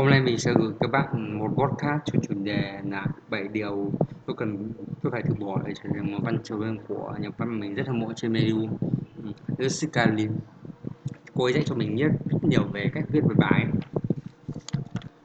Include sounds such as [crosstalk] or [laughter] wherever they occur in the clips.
Hôm nay mình sẽ gửi các bạn một podcast cho chủ đề là 7 điều tôi cần tôi phải từ bỏ để trở thành một văn trường của nhà văn mình rất hâm mộ trên Medium Jessica ừ, Lin. Cô ấy dạy cho mình rất nhiều về cách viết về bài.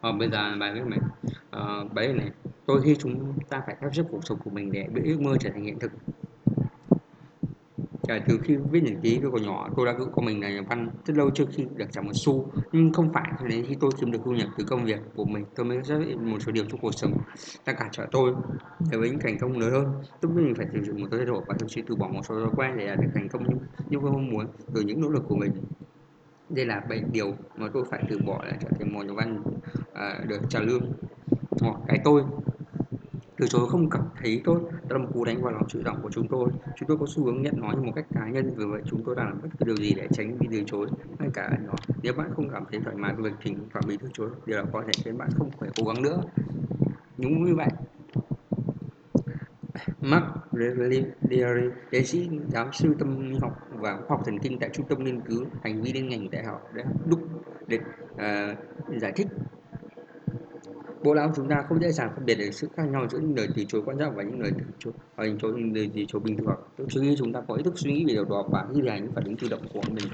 À, bây giờ bài viết này. À, bài này tôi khi chúng ta phải sắp xếp cuộc sống của mình để biết ước mơ trở thành hiện thực à, từ khi viết nhật ký tôi còn nhỏ, tôi đã tự của mình là nhà văn rất lâu trước khi được trả một xu. Nhưng không phải cho đến khi tôi kiếm được thu nhập từ công việc của mình, tôi mới xác định một số điều trong cuộc sống đang cản trở tôi để với những thành công lớn hơn. Tôi mình phải sử dụng một thái độ và thậm chí từ bỏ một số thói quen để đạt được thành công như, như tôi mong muốn từ những nỗ lực của mình. Đây là bảy điều mà tôi phải từ bỏ để trở thành một nhà văn à, được trả lương. Hoặc cái tôi từ chối không cảm thấy tốt. Đó là một cú đánh vào lòng tự trọng của chúng tôi. Chúng tôi có xu hướng nhận nó như một cách cá nhân vì vậy chúng tôi đang làm bất cứ điều gì để tránh bị từ chối ngay cả nó nếu bạn không cảm thấy thoải mái với việc thỉnh thoảng bị từ chối điều đó có thể khiến bạn không phải cố gắng nữa. Đúng như vậy Mark Revelieri, tiến sĩ giáo sư tâm lý học và khoa học thần kinh tại trung tâm nghiên cứu hành vi liên ngành đại học đã đúc để uh, giải thích bộ não chúng ta không dễ dàng phân biệt được sự khác nhau giữa những lời từ chối quan trọng và những lời từ chối và những chối lời từ chối bình thường. Tôi suy nghĩ chúng ta có ý thức suy nghĩ về điều đó và ghi lại những phản ứng tự động của mình.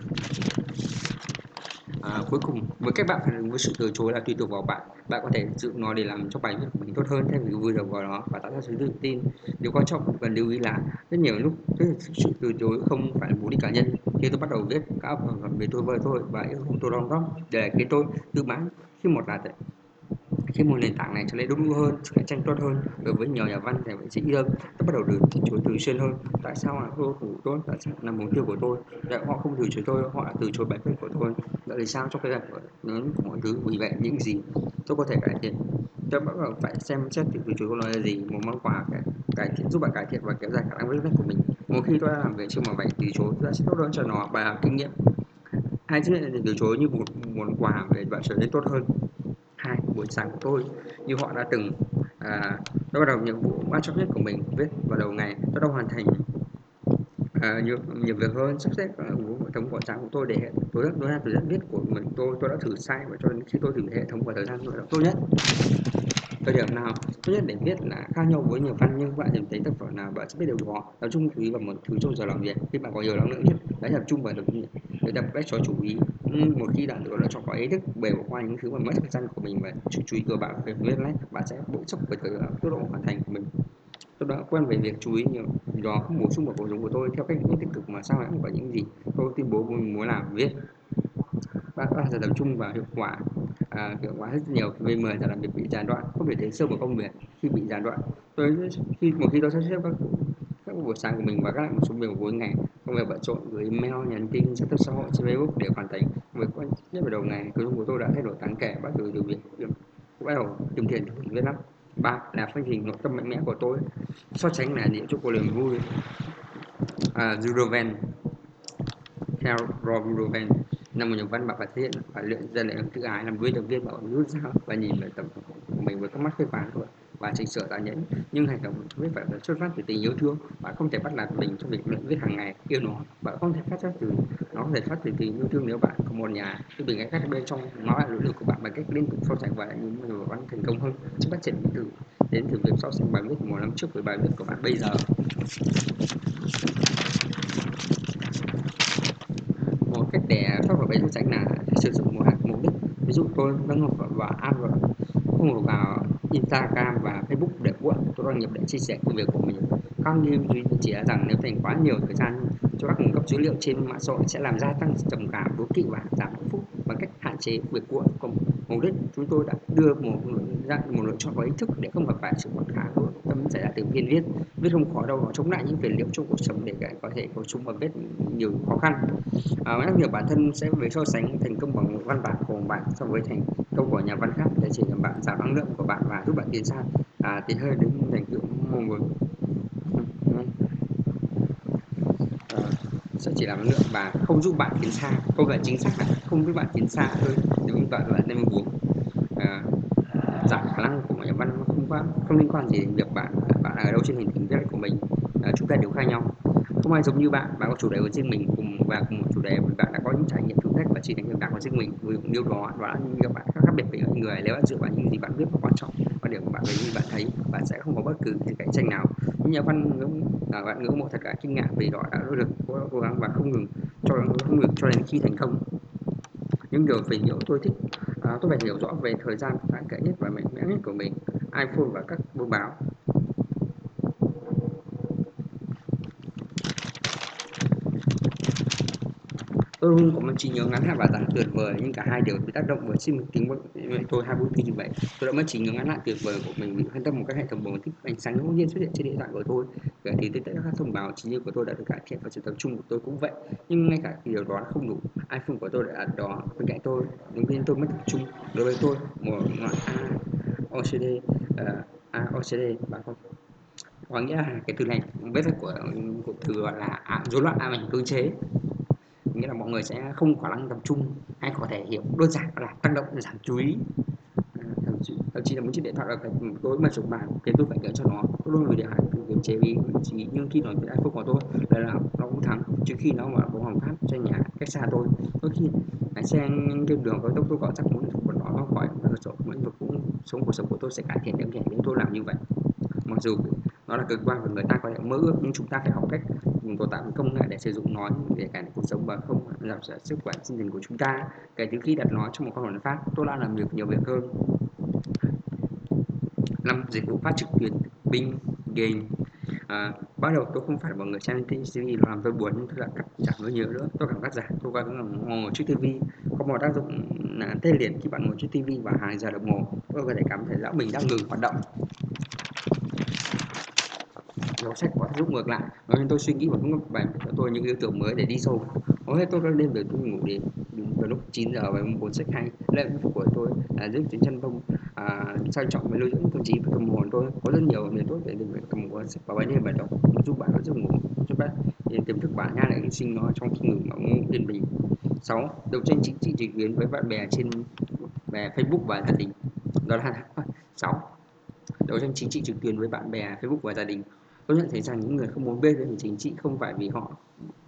À, cuối cùng với các bạn phản ứng với sự từ chối là tùy thuộc vào bạn. Bạn có thể giữ nó để làm cho bài viết của mình tốt hơn thay vì vui đầu vào nó và tạo ra sự tự tin. Điều quan trọng cần lưu ý là rất nhiều lúc sự từ chối không phải là mục đích cá nhân. Khi tôi bắt đầu viết các bạn phẩm về tôi với tôi và yêu tôi đóng góp để cái tôi tự mãn khi một là khi một nền tảng này trở nên đúng hơn cạnh tranh tốt hơn. Đối với nhiều nhà văn và nghệ sĩ hơn tôi bắt đầu được từ chối thường xuyên hơn. Tại sao là tôi của tôi tại sao là mục tiêu của tôi? Tại họ không từ chối tôi họ từ chối bài viết của tôi. Tại sao? Trong cái gặp lớn của mọi thứ vì vậy những gì tôi có thể cải thiện. Tôi bắt đầu phải xem xét từ chối của nó là gì một món quà cải, cải thiện giúp bạn cải thiện và kéo dài khả năng viết của mình. Một khi tôi đã làm việc trước mà vậy từ chối tôi sẽ tốt hơn cho nó bài học kinh nghiệm. Hai chấp này từ chối như một món quà để bạn trở nên tốt hơn hai buổi sáng của tôi. Như họ đã từng à, tôi bắt đầu nhiệm vụ quan trọng nhất của mình viết vào đầu ngày tôi đã hoàn thành. À, nhiều, nhiều việc hơn sắp xếp uh, hệ thống buổi sáng của tôi để tối tối đa tôi rất biết của mình tôi tôi đã thử sai và cho đến khi tôi thử hệ thống và thời gian tôi đã tốt nhất. Thời điểm nào tốt nhất để viết là khác nhau với nhiều văn nhưng bạn tìm thấy tác phẩm nào bạn sẽ biết điều đó tập trung chú ý vào một thứ trong giờ làm việc. Khi bạn có nhiều năng lượng nhất hãy tập trung vào được để tập cách cho chú ý một khi bạn gọi lựa chọn có ý thức về bỏ qua những thứ mà mất thời gian của mình và chú, chú ý của bạn về viết lách bạn sẽ bổ sung về thời tốc độ hoàn thành của mình. Tôi đã quen về việc chú ý nhiều đó không bổ sung vào cuộc sống của tôi theo cách những tích cực mà sao không có những gì tôi tuyên bố mình muốn làm viết. Bạn có thể tập trung vào hiệu quả à, hiệu quả rất nhiều vì mời giờ làm việc bị gián đoạn không thể đến sâu vào công việc khi bị gián đoạn. Tôi khi một khi tôi sắp xếp các buổi sáng của mình và các lại một số việc cuối ngày. Công việc bận rộn gửi email nhắn tin giao tiếp xã hội trên facebook để hoàn thành việc quan nhất vào đầu ngày. Nội dung của tôi đã thay đổi đáng kể bắt đầu từ việc bắt đầu tìm thiện từ việc viết lắm. Ba là phát hình nội tâm mạnh mẽ của tôi so sánh là những chỗ của niềm vui. À, Juroven theo Rob Juroven là một nhà văn bạn phải thể hiện và luyện ra lệ tự ái làm với động viên bảo rút ra và nhìn về tầm của mình với các mắt phê phán thôi và chỉnh sửa tàn nhẫn. Nhưng hành động viết phải xuất phát từ tình yêu thương bạn không thể bắt nạt mình trong việc luyện viết hàng ngày, yêu nó. Bạn không thể phát ra từ nó có thể phát từ tình yêu thương nếu bạn có một nhà. Thì bình cách bên trong nó là nỗ lực của bạn bằng cách liên tục so sánh và những người bạn thành công hơn. Trong phát triển từ đến từ việc so sánh bài viết một năm trước với bài viết của bạn bây giờ. Một cách để thoát khỏi bẫy so sánh là sử dụng một hạt mục đích. Ví dụ tôi đăng nhập vào Android không vào. Instagram và Facebook để của tôi đăng nhập để chia sẻ công việc của mình. Các nghiên cứu chỉ ra rằng nếu dành quá nhiều thời gian cho các cung cấp dữ liệu trên mạng xã hội sẽ làm gia tăng trầm cảm, đố kỵ và giảm hạnh phúc bằng cách hạn chế việc cuộn cùng mục đích chúng tôi đã đưa một dạng một lựa chọn có ý thức để không gặp phải sự bất khả của chấm giải đáp từ viên viết. Viết không khó đâu nó chống lại những phiền liệu trong cuộc sống để có thể có chúng và viết nhiều khó khăn. À, nhắc nhở bản thân sẽ về so sánh thành công bằng văn bản của bạn so với thành công của nhà văn khác. Để chỉ làm bạn giảm năng lượng của bạn và giúp bạn tiến xa. À, tiến hơn đến thành tựu mong muốn. À, sẽ chỉ làm năng lượng và không giúp bạn tiến xa. Câu là chính xác là không giúp bạn tiến xa thôi. Nếu như bạn là nên uống giảm khả năng của nhà văn không quá không liên quan gì đến việc bạn bạn ở đâu trên hình ảnh viết của mình. À, chúng ta đều khác nhau. Không ai giống như bạn bạn có chủ đề của riêng mình cùng và cùng một chủ đề bạn đã có những trải nghiệm thử thách và chỉ thành bạn của riêng mình. Với điều đó và là những bạn khác biệt với những người nếu bạn dựa vào những gì bạn biết và quan trọng quan điểm của bạn về những gì bạn thấy bạn sẽ không có bất cứ sự cạnh tranh nào. Những nhà văn ngưỡng à, bạn ngưỡng mộ thật cả kinh ngạc vì họ đã nỗ lực cố gắng và không ngừng cho không ngừng cho đến khi thành công. Những điều về nhiều tôi thích à, tôi phải hiểu rõ về thời gian cạn kẽ nhất và mạnh mẽ nhất của mình iPhone và các buôn báo. Ừ, tôi có một trí nhớ ngắn hạn và dài tuyệt vời nhưng cả hai đều bị tác động bởi sinh tính của tôi hai bút như vậy. Tôi đã mất trí nhớ ngắn hạn tuyệt vời của mình bị phân tâm một các hệ thống bóng thích ánh sáng ngẫu nhiên xuất hiện trên điện thoại của tôi. vậy thì tất cả các thông báo trí nhớ của tôi đã được cải thiện và sự tập trung của tôi cũng vậy. Nhưng ngay cả điều đó không đủ. iPhone của tôi đã ở đó bên cạnh tôi. những viên tôi mất tập trung đối với tôi một loại A OCD uh, ờ, A OCD bạn không có nghĩa là cái từ này viết của của từ gọi là à, rối loạn ám ảnh cơ chế nghĩa là mọi người sẽ không có khả năng tập trung hay có thể hiểu đơn giản là tăng động giảm chú ý. À, thậm chí, thậm chí là một chiếc điện thoại là phải tối mà chụp bàn cái tôi phải gửi cho nó tôi luôn người điện thoại từ kiềm chế vì chỉ nhưng khi nói với iPhone của tôi là, là nó cũng thắng. Trừ khi nó mà có hoàng phát cho nhà cách xa tôi đôi khi lái xe trên đường cao tốc tôi có chắc muốn của nó khỏi và sổ lĩnh cũng sống cuộc sống của tôi sẽ cải thiện đáng kể nếu tôi làm như vậy. Mặc dù nó là cực quan và người ta có thể mơ ước nhưng chúng ta phải học cách tồn tại công nghệ để sử dụng nó để cải thiện cuộc sống và không giảm sức khỏe sinh thần của chúng ta. Kể từ khi đặt nó trong một con hoàn phát tôi đã làm được nhiều việc hơn. Năm dịch vụ phát trực tuyến bing game. À, bắt đầu tôi không phải là một người xem TV làm tôi buồn nhưng tôi đã cắt giảm nó nhiều nữa. Tôi cảm cắt giảm tôi có ngồi trước TV có một tác dụng là tê liệt khi bạn ngồi trước TV và hàng giờ đồng hồ. Tôi có thể cảm thấy lão mình đang ngừng hoạt động đọc sách có lúc ngược lại. Nên tôi suy nghĩ và cũng bài cho tôi những ý tưởng mới để đi sâu. Hầu hết tôi đã đêm về tôi ngủ đến vào lúc 9 giờ và cuốn sách hay. Lệ phục của tôi là giúp chiến chân thông à, sang trọng với lưu dưỡng tâm trí và tâm hồn tôi có rất nhiều điều tốt để đừng phải cầm cuốn sách vào ban đêm và đọc giúp bạn có giấc ngủ giúp bạn tiềm thức bạn nha lại sinh nó trong khi ngủ ngủ yên bình. 6. đấu tranh chính trị trực tuyến với bạn bè trên về Facebook và gia đình. Đó là [laughs] 6 đấu tranh chính trị trực tuyến với bạn bè Facebook và gia đình tôi nhận thấy rằng những người không muốn bê về chính trị không phải vì họ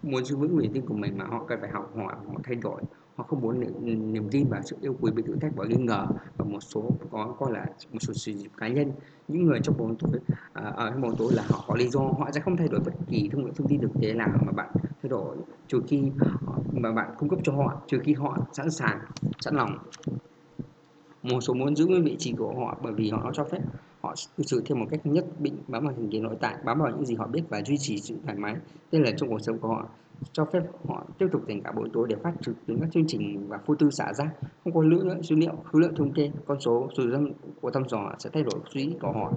muốn giữ vững niềm tin của mình mà họ cần phải học hỏi họ thay đổi. Họ không muốn niềm, niềm tin và sự yêu quý bị thử thách và nghi ngờ và một số có coi là một số sử dụng cá nhân. Những người trong bóng tối à, ở bóng tối là họ có lý do họ sẽ không thay đổi bất kỳ thông thông tin thực tế nào mà bạn thay đổi. Trừ khi họ, mà bạn cung cấp cho họ trừ khi họ sẵn sàng sẵn lòng. Một số muốn giữ nguyên vị trí của họ bởi vì họ cho phép họ cư xử theo một cách nhất định, bám vào hình kiến nội tại, bám vào những gì họ biết và duy trì sự thoải mái. Đây là trong cuộc sống của họ cho phép họ tiếp tục dành cả buổi tối để phát trực tuyến các chương trình và vô tư xả rác. Không có lượng dữ liệu khối lượng thống kê con số số dân của thăm dò sẽ thay đổi suy nghĩ của họ.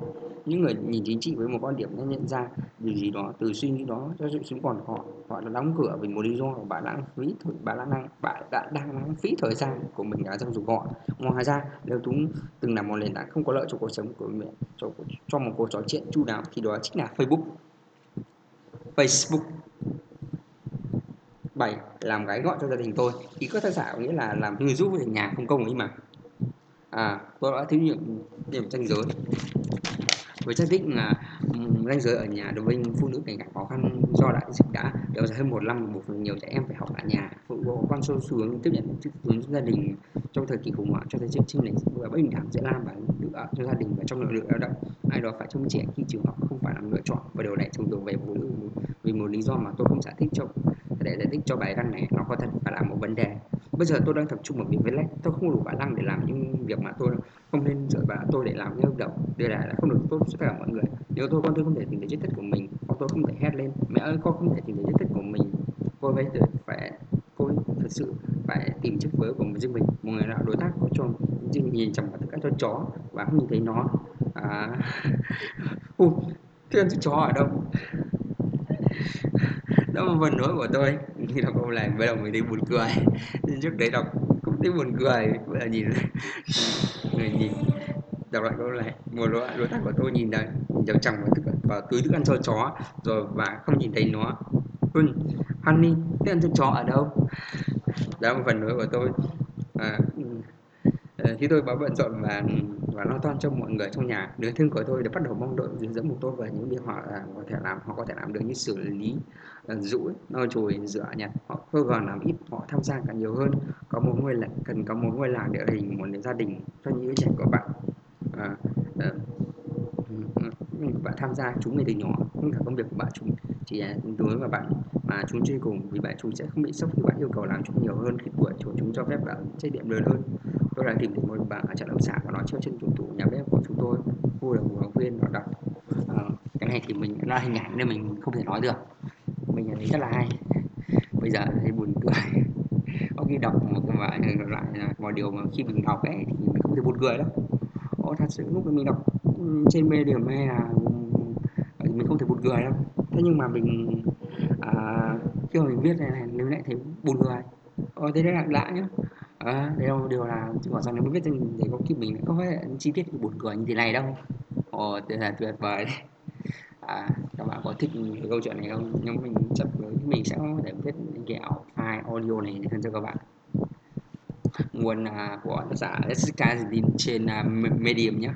Những người nhìn chính trị với một quan điểm đã nhận ra điều gì đó từ suy nghĩ đó cho sự sống còn họ họ đã đóng cửa vì một lý do và bạn lãng phí thời bạn đang bạn đã đang lãng phí thời gian của mình đã trong dục họ. Ngoài ra nếu chúng từng là một nền tảng không có lợi cho cuộc sống của mình cho, cho một cuộc trò chuyện chu đáo thì đó chính là Facebook. Facebook. 7 làm gái gọi cho gia đình tôi. Ý có tác giả có nghĩa là làm người giúp việc nhà không công ấy mà. À tôi đã thiếu nhiệm điểm tranh giới. Với xác định là ranh giới ở nhà đối với phụ nữ cảnh cảnh khó khăn do đại dịch đã kéo dài hơn một năm, một phần nhiều trẻ em phải học tại nhà. Phụ bộ quan sâu xuống tiếp nhận chức hướng gia đình trong thời kỳ khủng hoảng cho thấy chương trình này và bất bình đẳng giữa nam và nữ ở cho gia đình và trong lực lượng lao động. Ai đó phải trông trẻ khi trường học không phải là lựa chọn và điều này thường đổ về phụ nữ vì một lý do mà tôi không giải thích cho để giải thích cho bài đăng này nó có thật và là một vấn đề. Bây giờ tôi đang tập trung vào việc viết lách, tôi không đủ khả năng để làm những việc mà tôi không nên dựa vào tôi để làm những hợp đồng điều này là không được, tốt cho tất cả mọi người. Nếu tôi con tôi không thể tìm thấy chất tích của mình con tôi không thể hét lên, mẹ ơi, con không thể tìm thấy chất tích của mình, cô phải phải, cô thật sự phải tìm chiếc vớ của riêng mình. Một người nào đối tác có cho riêng nhìn chằm vào tất cả cho chó và không nhìn thấy nó. À [laughs] ui thế chó ở đâu? Đó là phần nỗi của tôi. Khi đọc câu này bắt đầu mình thấy buồn cười. Trước đấy đọc cũng thấy buồn cười. Bây giờ nhìn người nhìn đọc lại câu này một đối, đối tác của tôi nhìn đây nhìn chằm chằm vào, thức, vào túi thức ăn cho chó rồi và không nhìn thấy nó. Hun, Honey, thức ăn cho chó ở đâu? Đó là một phần nỗi của tôi. À, Ờ, khi tôi quá bận rộn và và lo toan cho mọi người trong nhà, đứa thương của tôi đã bắt đầu mong đợi hướng dẫn của tôi về những việc họ à, có thể làm họ có thể làm được như xử lý, ờ, rũi no chùi, rửa nhặt. Họ không còn làm ít, họ tham gia càng nhiều hơn. Có một ngôi làng cần có một ngôi làng địa hình, một gia đình cho những đứa trẻ của bạn. À, à, bạn tham gia chúng ngay từ nhỏ, không cả công việc của bạn chúng chỉ là đối với bạn mà chúng chơi cùng, vì bạn chúng sẽ không bị sốc khi bạn yêu cầu làm chúng nhiều hơn khi tuổi của chúng cho phép bạn trách nhiệm lớn hơn. Tôi đã tìm được một bạn ở chợ nông sản và nói treo trên tủ nhà bếp của chúng tôi. Cô là một giáo viên và đọc. à, cái này thì mình là hình ảnh nên mình không thể nói được. Mình thấy rất là hay. Bây giờ thấy buồn cười. [laughs] Có khi đọc một cái lại là một điều mà khi mình đọc ấy thì mình không thể buồn cười đâu. Ồ, thật sự lúc mình đọc ừ, trên Medium hay là ừ, mình không thể buồn cười đâu. Thế nhưng mà mình à, khi mà mình viết này này nếu lại thấy buồn cười. ô thế đấy là lạ nhá. À, đấy đâu điều là bảo rằng nếu mà biết thì để có khi mình lại không phải chi tiết buồn cười như thế này đâu. Ồ, thế là tuyệt vời đấy. [laughs] À, các bạn có thích cái câu chuyện này không? Nếu mình sắp với mình sẽ có thể viết cái file audio này hơn cho các bạn. Nguồn uh, của tác giả Jessica Zidin trên uh, Medium nhé.